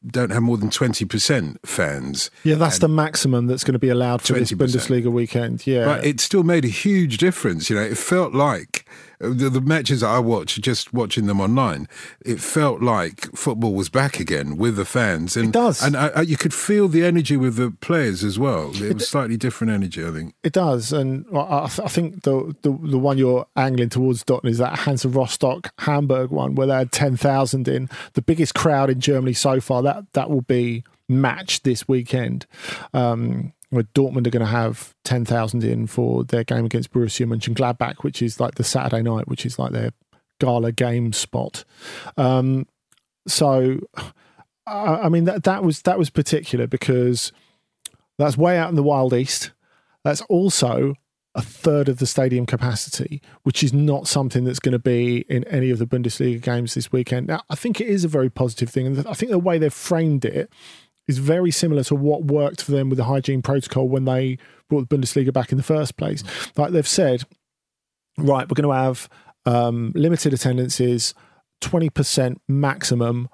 Speaker 1: don't have more than 20% fans.
Speaker 2: Yeah, that's the maximum that's going to be allowed for this
Speaker 1: 20%.
Speaker 2: Bundesliga weekend. Yeah.
Speaker 1: But it still made a huge difference. You know, it felt like the, the matches I watched, just watching them online, it felt like football was back again with the fans. And,
Speaker 2: It does.
Speaker 1: And I, I, you could feel the energy with the players as well. It was slightly different energy, I think.
Speaker 2: It does, and I, I th- I think the, the the one you're angling towards, Dotun, is that Hansa Rostock Hamburg one where they had ten thousand in, the biggest crowd in Germany so far. That that will be matched this weekend. Um, where Dortmund are going to have ten thousand in for their game against Borussia Mönchengladbach, which is like the Saturday night, which is like their gala game spot. Um, so, I, I mean that that was that was particular because that's way out in the wild east. That's also a third of the stadium capacity, which is not something that's going to be in any of the Bundesliga games this weekend. Now, I think it is a very positive thing, and I think the way they've framed it is very similar to what worked for them with the hygiene protocol when they brought the Bundesliga back in the first place. Like they've said, right, we're going to have um, limited attendances, twenty percent maximum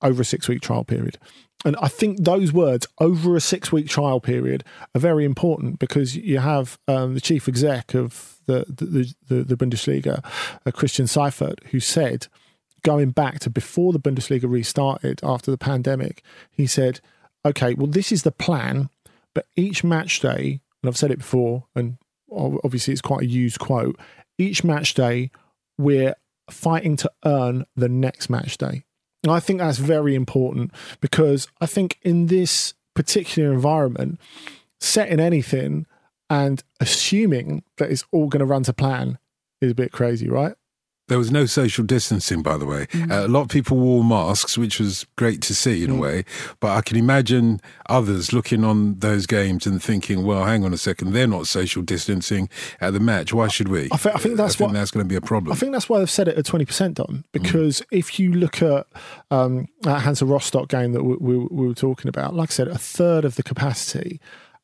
Speaker 2: over a six week trial period. And I think those words over a six week trial period are very important because you have um, the chief exec of the the, the, the Bundesliga, uh, Christian Seifert, who said, going back to before the Bundesliga restarted after the pandemic, he said, okay, well, this is the plan, but each match day, and I've said it before, and obviously it's quite a used quote, each match day, we're fighting to earn the next match day. And I think that's very important because I think in this particular environment, setting anything and assuming that it's all going to run to plan is a bit crazy, right?
Speaker 1: There was no social distancing, by the way.
Speaker 2: Mm.
Speaker 1: Uh, a lot of people wore masks, which was great to see in a way. But I can imagine others looking on those games and thinking, "Well, hang on a second, they're not social distancing at the match. Why should we?"
Speaker 2: I thi- I think that's what-
Speaker 1: that's going to be a problem.
Speaker 2: I think that's why they've said it at twenty percent, Don. Because if you look at um, that Hansa Rostock game that we, we, we were talking about, like I said, a third of the capacity,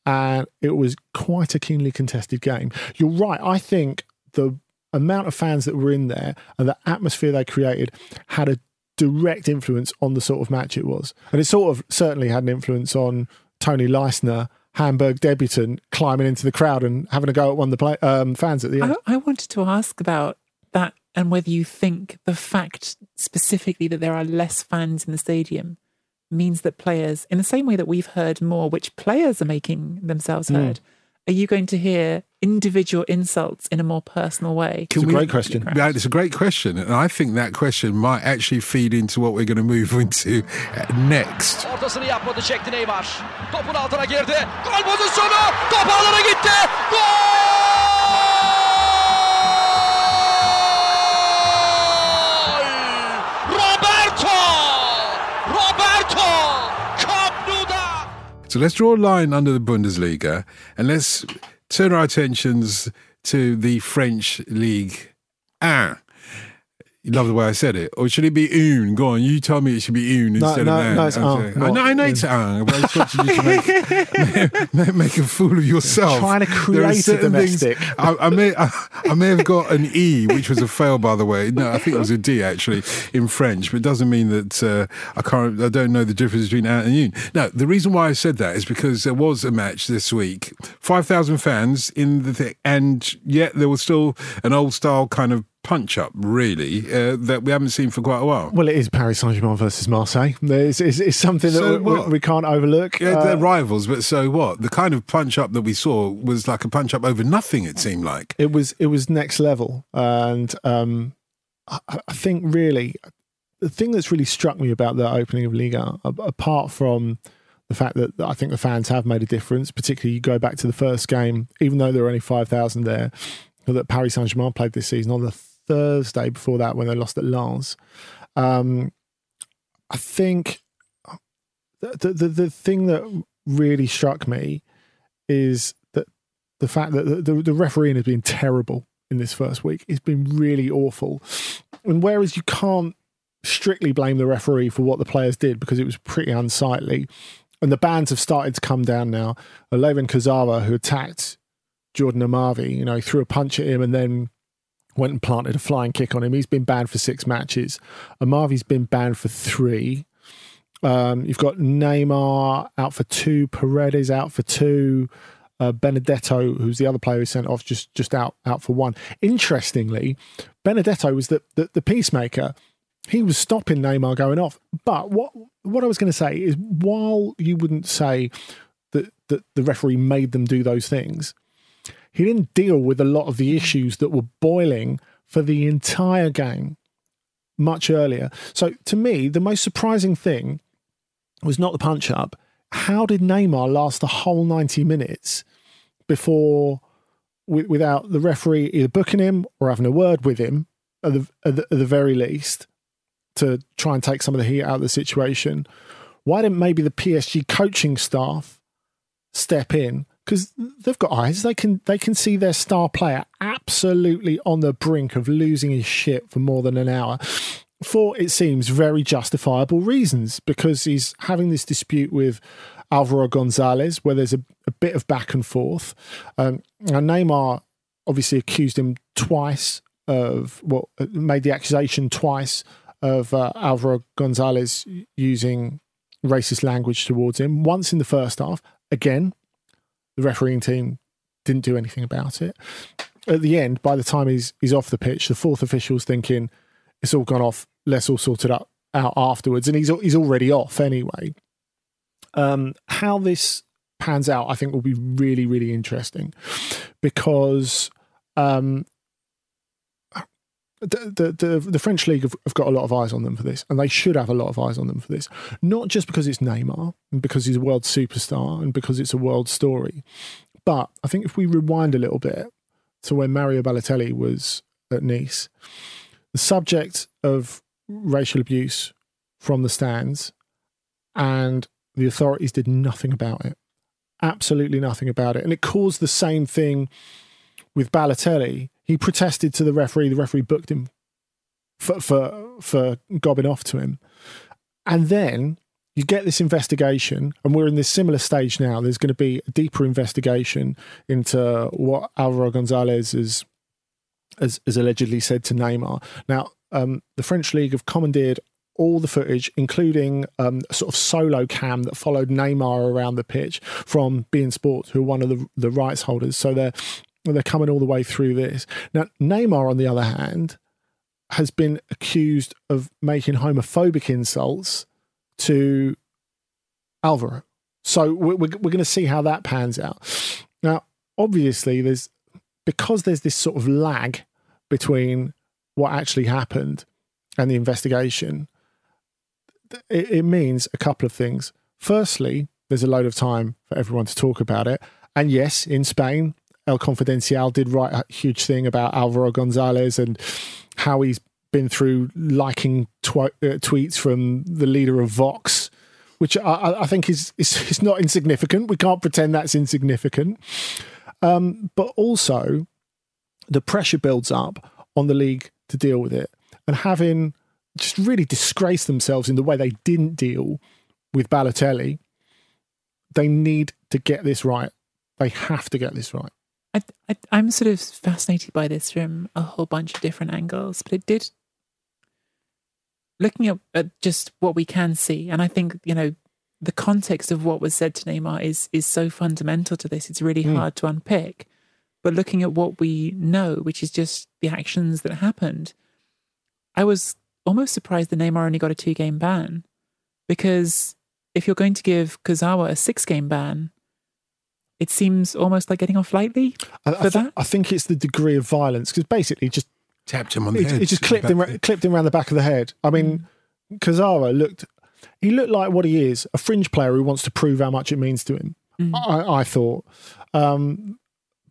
Speaker 2: and it was quite a keenly contested game. You're right. I think the amount of fans that were in there and the atmosphere they created had a direct influence on the sort of match it was, and it sort of certainly had an influence on Toni Leistner. Hamburg debutant climbing into the crowd and having a go at one of the play, um, fans at the end.
Speaker 3: I, I wanted to ask about that and whether you think the fact specifically that there are less fans in the stadium means that players, in the same way that we've heard more which players are making themselves
Speaker 2: Mm.
Speaker 3: Heard, are you going to hear individual insults in a more personal way?
Speaker 1: Can it's a we- Yeah, it's a great question. And I think that question might actually feed into what we're going to move [LAUGHS] into uh, next.
Speaker 5: Ortasını yapmadı çekti Neymar. Topun altına girdi. Gol pozisyonu. Top ağlara gitti. Gol!
Speaker 1: So let's draw a line under the Bundesliga and let's turn our attentions to the French Ligue 1. You love the way I said it. Or should it be une? Go on, you tell me it should be une
Speaker 2: No,
Speaker 1: instead
Speaker 2: no,
Speaker 1: of un.
Speaker 2: no, it's
Speaker 1: I'm
Speaker 2: un,
Speaker 1: I know, I know it's un, but I just wanted you to make, [LAUGHS] make, make a fool of yourself.
Speaker 2: Trying to create a
Speaker 1: certain things-
Speaker 2: domestic.
Speaker 1: I, I may I, I may have got an E, which was a fail, by the way. No, I think it was a D actually in French, but it doesn't mean that uh, I can't. I don't know the difference between un and une. Now, the reason why I said that is because there was a match this week, five thousand fans in the thing, and yet there was still an old style kind of punch up, really, uh, that we haven't seen for quite a while.
Speaker 2: Well, it is Paris Saint Germain versus Marseille. It's, it's, it's something that
Speaker 1: So
Speaker 2: we, we, we can't overlook.
Speaker 1: Yeah,
Speaker 2: Uh,
Speaker 1: they're rivals, but so what? The kind of punch up that we saw was like a punch up over nothing. It seemed like.
Speaker 2: it was it was next level, and um, I, I think really the thing that's really struck me about the opening of Liga, apart from the fact that I think the fans have made a difference, particularly you go back to the first game, even though there were only five thousand there, that Paris Saint Germain played this season on the Thursday before that when they lost at Lens. Um, I think the, the the thing that really struck me is that the fact that the, the, the refereeing has been terrible in this first week. It's been really awful. And whereas you can't strictly blame the referee for what the players did because it was pretty unsightly, and the bans have started to come down now. Layvin Kurzawa, who attacked Jordan Amavi, you know, threw a punch at him and then went and planted a flying kick on him. He's been banned for six matches. Amavi's been banned for three. Um, you've got Neymar out for two, Paredes out for two, uh, Benedetto, who's the other player who sent off, just just out out for one. Interestingly, Benedetto was the, the, the peacemaker. He was stopping Neymar going off. But what what I was going to say is, while you wouldn't say that that the referee made them do those things, he didn't deal with a lot of the issues that were boiling for the entire game much earlier. So to me, the most surprising thing was not the punch up. How did Neymar last the whole 90 minutes before, without the referee either booking him or having a word with him at the, at the, at the very least to try and take some of the heat out of the situation? Why didn't maybe the PSG coaching staff step in? Because they've got eyes. They can they can see their star player absolutely on the brink of losing his shit for more than an hour for it seems very justifiable reasons because he's having this dispute with Alvaro Gonzalez where there's a, a bit of back and forth. Um, and Neymar obviously accused him twice of what well, made the accusation twice of uh, Alvaro Gonzalez using racist language towards him. Once in the first half, again, the refereeing team didn't do anything about it. At the end, by the time he's he's off the pitch, the fourth official's thinking it's all gone off. Let's all sort it up out afterwards, and he's he's already off anyway. Um, how this pans out, I think, will be really really interesting because um, the, the, the, French league have, have got a lot of eyes on them for this, and they should have a lot of eyes on them for this. Not just because it's Neymar and because he's a world superstar and because it's a world story, but I think if we rewind a little bit to when Mario Balotelli was at Nice, the subject of racial abuse from the stands, and the authorities did nothing about it. Absolutely nothing about it. And it caused the same thing with Balotelli. He protested to the referee. The referee booked him for for for gobbing off to him. And then you get this investigation, and we're in this similar stage now. There's going to be a deeper investigation into what Alvaro Gonzalez has, has, allegedly said to Neymar. Now, um, the French league have commandeered all the footage, including um, a sort of solo cam that followed Neymar around the pitch from beIN Sports, who are one of the, the rights holders. So they're they're coming all the way through this. Now, Neymar, on the other hand, has been accused of making homophobic insults to Alvaro. So we're, we're going to see how that pans out. Now, obviously, there's because there's this sort of lag between what actually happened and the investigation. It, it means a couple of things. Firstly, there's a load of time for everyone to talk about it. And yes, in Spain, El Confidencial did write a huge thing about Alvaro Gonzalez and how he's been through liking uh, tweets from the leader of Vox, which I, I think is, is, is not insignificant. We can't pretend that's insignificant. Um, but also, the pressure builds up on the league to deal with it, and having just really disgraced themselves in the way they didn't deal with Balotelli, they need to get this right. They have to get this right.
Speaker 3: I, I, I'm sort of fascinated by this from a whole bunch of different angles, but it did looking at, at just what we can see, and I think you know the context of what was said to Neymar is is so fundamental to this. It's really
Speaker 2: Mm.
Speaker 3: hard to unpick. But looking at what we know, which is just the actions that happened, I was almost surprised that Neymar only got a two game ban. Because if you're going to give Kurzawa a six game ban, it seems almost like getting off lightly
Speaker 2: I,
Speaker 3: for
Speaker 2: I, thi-
Speaker 3: that.
Speaker 2: I think it's the degree of violence because basically just
Speaker 1: Tapped him on the
Speaker 2: it,
Speaker 1: head.
Speaker 2: it just clipped him, ra- clipped him around the back of the head. I mean, Kurzawa looked, he looked like what he is, a fringe player who wants to prove how much it means to him. I, I thought. Um,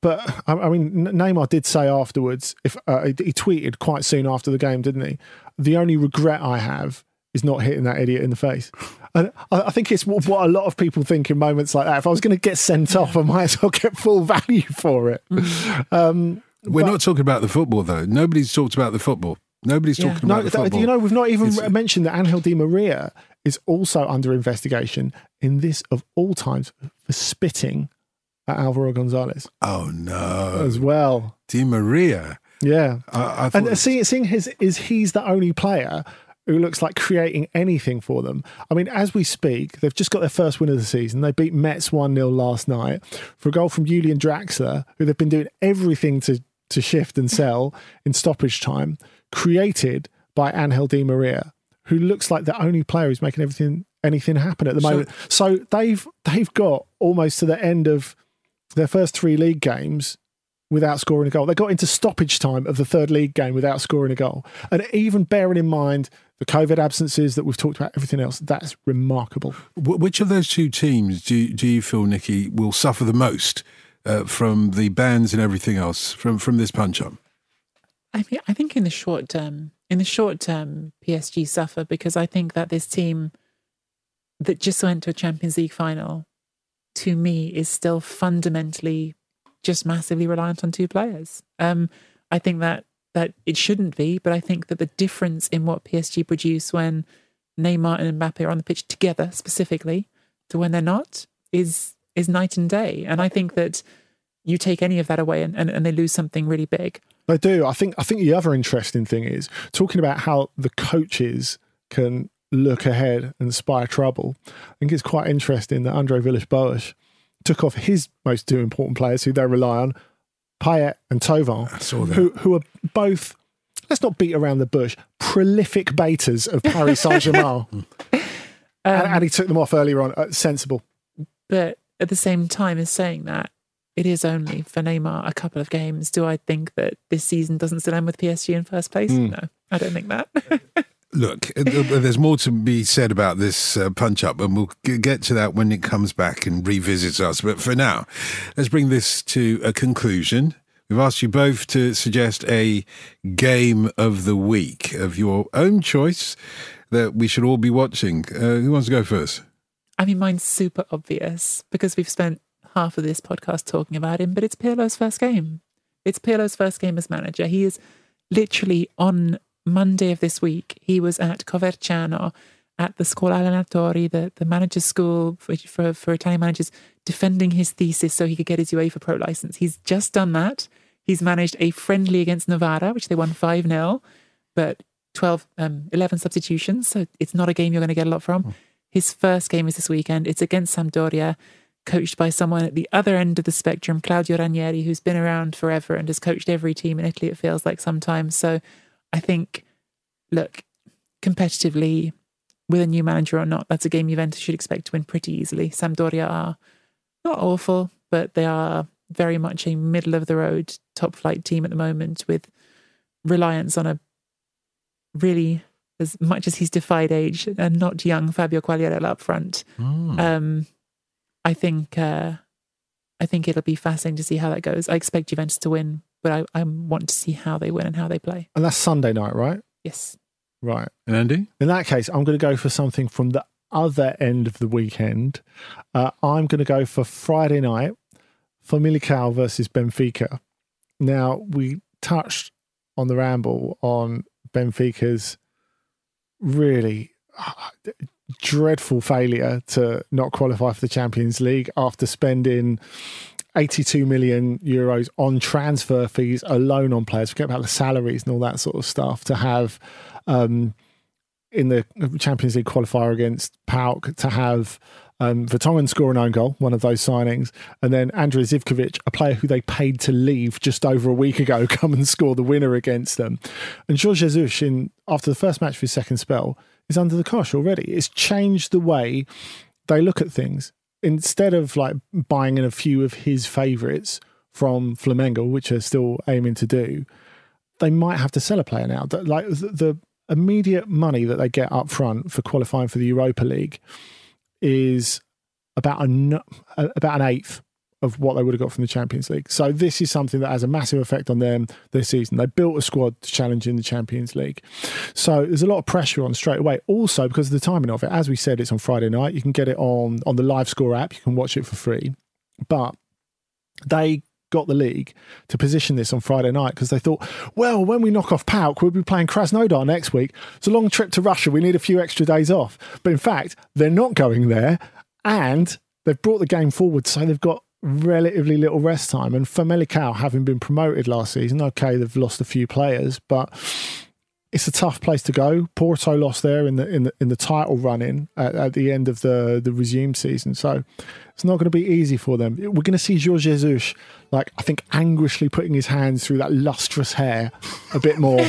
Speaker 2: but I, I mean, N- Neymar did say afterwards, if uh, he he tweeted quite soon after the game, didn't he? The only regret I have is not hitting that idiot in the face. And I, I think it's what, what a lot of people think in moments like that. If I was going to get sent off, I might as well get full value for it. Um,
Speaker 1: We're
Speaker 2: but-
Speaker 1: not talking about the football, though. Nobody's talked about the football. Nobody's
Speaker 3: Yeah.
Speaker 1: talking
Speaker 2: No,
Speaker 1: about the football.
Speaker 2: you know, we've not even
Speaker 1: It's-
Speaker 2: mentioned that Angel Di Maria is also under investigation in this of all times for spitting at Alvaro Gonzalez
Speaker 1: oh no,
Speaker 2: as well.
Speaker 1: Di Maria.
Speaker 2: Yeah,
Speaker 1: I, I
Speaker 2: and seeing seeing his is he's the only player who looks like creating anything for them. I mean, as we speak, they've just got their first win of the season. They beat Metz 1 0 last night for a goal from Julian Draxler, who they've been doing everything to, to shift and sell in stoppage time, created by Angel Di Maria, who looks like the only player who's making everything anything happen at the
Speaker 1: So-
Speaker 2: moment. So they've they've got almost to the end of their first three league games without scoring a goal. They got into stoppage time of the third league game without scoring a goal. And even bearing in mind the COVID absences that we've talked about, everything else, that's remarkable.
Speaker 1: Which of those two teams do you, do you feel, Nicky, will suffer the most uh, from the bans and everything else from from this punch up?
Speaker 3: I mean, I think in the short term, in the short term, PSG suffer because I think that this team that just went to a Champions League final, to me, is still fundamentally just massively reliant on two players. Um, I think that that it shouldn't be, but I think that the difference in what PSG produce when Neymar and Mbappe are on the pitch together, specifically, to when they're not, is is night and day. And I think that you take any of that away and, and, and they lose something really big.
Speaker 2: They do. I think I think the other interesting thing is talking about how the coaches can look ahead and spy trouble. I think it's quite interesting that Andre Villas-Boas took off his most two important players who they rely on, Payet and
Speaker 1: Thauvin,
Speaker 2: who who are both let's not beat around the bush, prolific baiters of Paris [LAUGHS] Saint-Germain. and, and he took them off earlier on. Uh, sensible.
Speaker 3: But at the same time as saying that, it is only for Neymar a couple of games. Do I think that this season doesn't still end with PSG in first place?
Speaker 1: Mm.
Speaker 3: No, I don't think that. [LAUGHS]
Speaker 1: Look, there's more to be said about this uh, punch up, and we'll get to that when it comes back and revisits us. But for now, let's bring this to a conclusion. We've asked you both to suggest a game of the week of your own choice that we should all be watching. Uh, who wants to go first?
Speaker 3: I mean, mine's super obvious because we've spent half of this podcast talking about him, but it's Pirlo's first game. It's Pirlo's first game as manager. He is literally on Monday of this week. He was at Coverciano at the Scuola Allenatori, the, the manager's school for, for, for Italian managers, defending his thesis so he could get his UEFA Pro license. He's just done that. He's managed a friendly against Novara, which they won 5 0, but 12, um, 11 substitutions. So it's not a game you're going to get a lot from. His first game is this weekend. It's against Sampdoria, coached by someone at the other end of the spectrum, Claudio Ranieri, who's been around forever and has coached every team in Italy, it feels like sometimes. So I think, look, competitively, with a new manager or not, that's a game Juventus should expect to win pretty easily. Sampdoria are not awful, but they are very much a middle of the road top flight team at the moment with reliance on a really as much as he's defied age and not young Fabio Quagliarella up front.
Speaker 1: Hmm.
Speaker 3: Um, I think uh, I think it'll be fascinating to see how that goes. I expect Juventus to win, but I, I want to see how they win and how they play.
Speaker 2: And that's Sunday night, right?
Speaker 3: Yes.
Speaker 2: Right.
Speaker 1: And Andy?
Speaker 2: In that case, I'm going to go for something from the other end of the weekend. Uh, I'm going to go for Friday night, Famalicão versus Benfica. Now, we touched on the ramble on Benfica's really uh, dreadful failure to not qualify for the Champions League after spending 82 million euros on transfer fees alone on players. Forget about the salaries and all that sort of stuff to have um, in the Champions League qualifier against PAOK, to have um, Vertonghen score an own goal, one of those signings, and then Andrija Zivkovic, a player who they paid to leave just over a week ago, [LAUGHS] come and score the winner against them. And Jorge Jesus, in after the first match of his second spell, is under the cosh already. It's changed the way they look at things. Instead of like buying in a few of his favourites from Flamengo, which are still aiming to do, they might have to sell a player now. Like the immediate money that they get up front for qualifying for the Europa League is about an about an eighth of what they would have got from the Champions League. So this is something that has a massive effect on them this season. They built a squad to challenge in the Champions League. So there's a lot of pressure on straight away. Also because of the timing of it, as we said, it's on Friday night. You can get it on on the Live Score app. You can watch it for free. But they got the league to position this on Friday night because they thought, well, when we knock off PAOK, we'll be playing Krasnodar next week. It's a long trip to Russia. We need a few extra days off. But in fact, they're not going there and they've brought the game forward so they've got relatively little rest time. And Famalicão, having been promoted last season, okay, they've lost a few players, but it's a tough place to go. Porto lost there in the in the in the title run-in at, at the end of the the resumed season, so it's not going to be easy for them. We're going to see Jorge Jesus, like I think, anguishly putting his hands through that lustrous hair a bit more.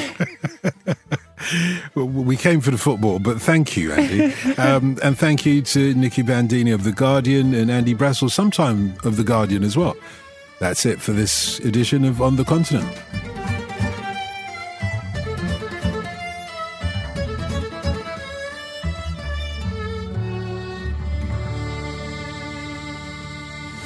Speaker 2: [LAUGHS]
Speaker 1: well, we came for the football, but thank you, Andy, [LAUGHS] um, and thank you to Nicky Bandini of the Guardian and Andy Brassell, sometime of the Guardian as well. That's it for this edition of On the Continent.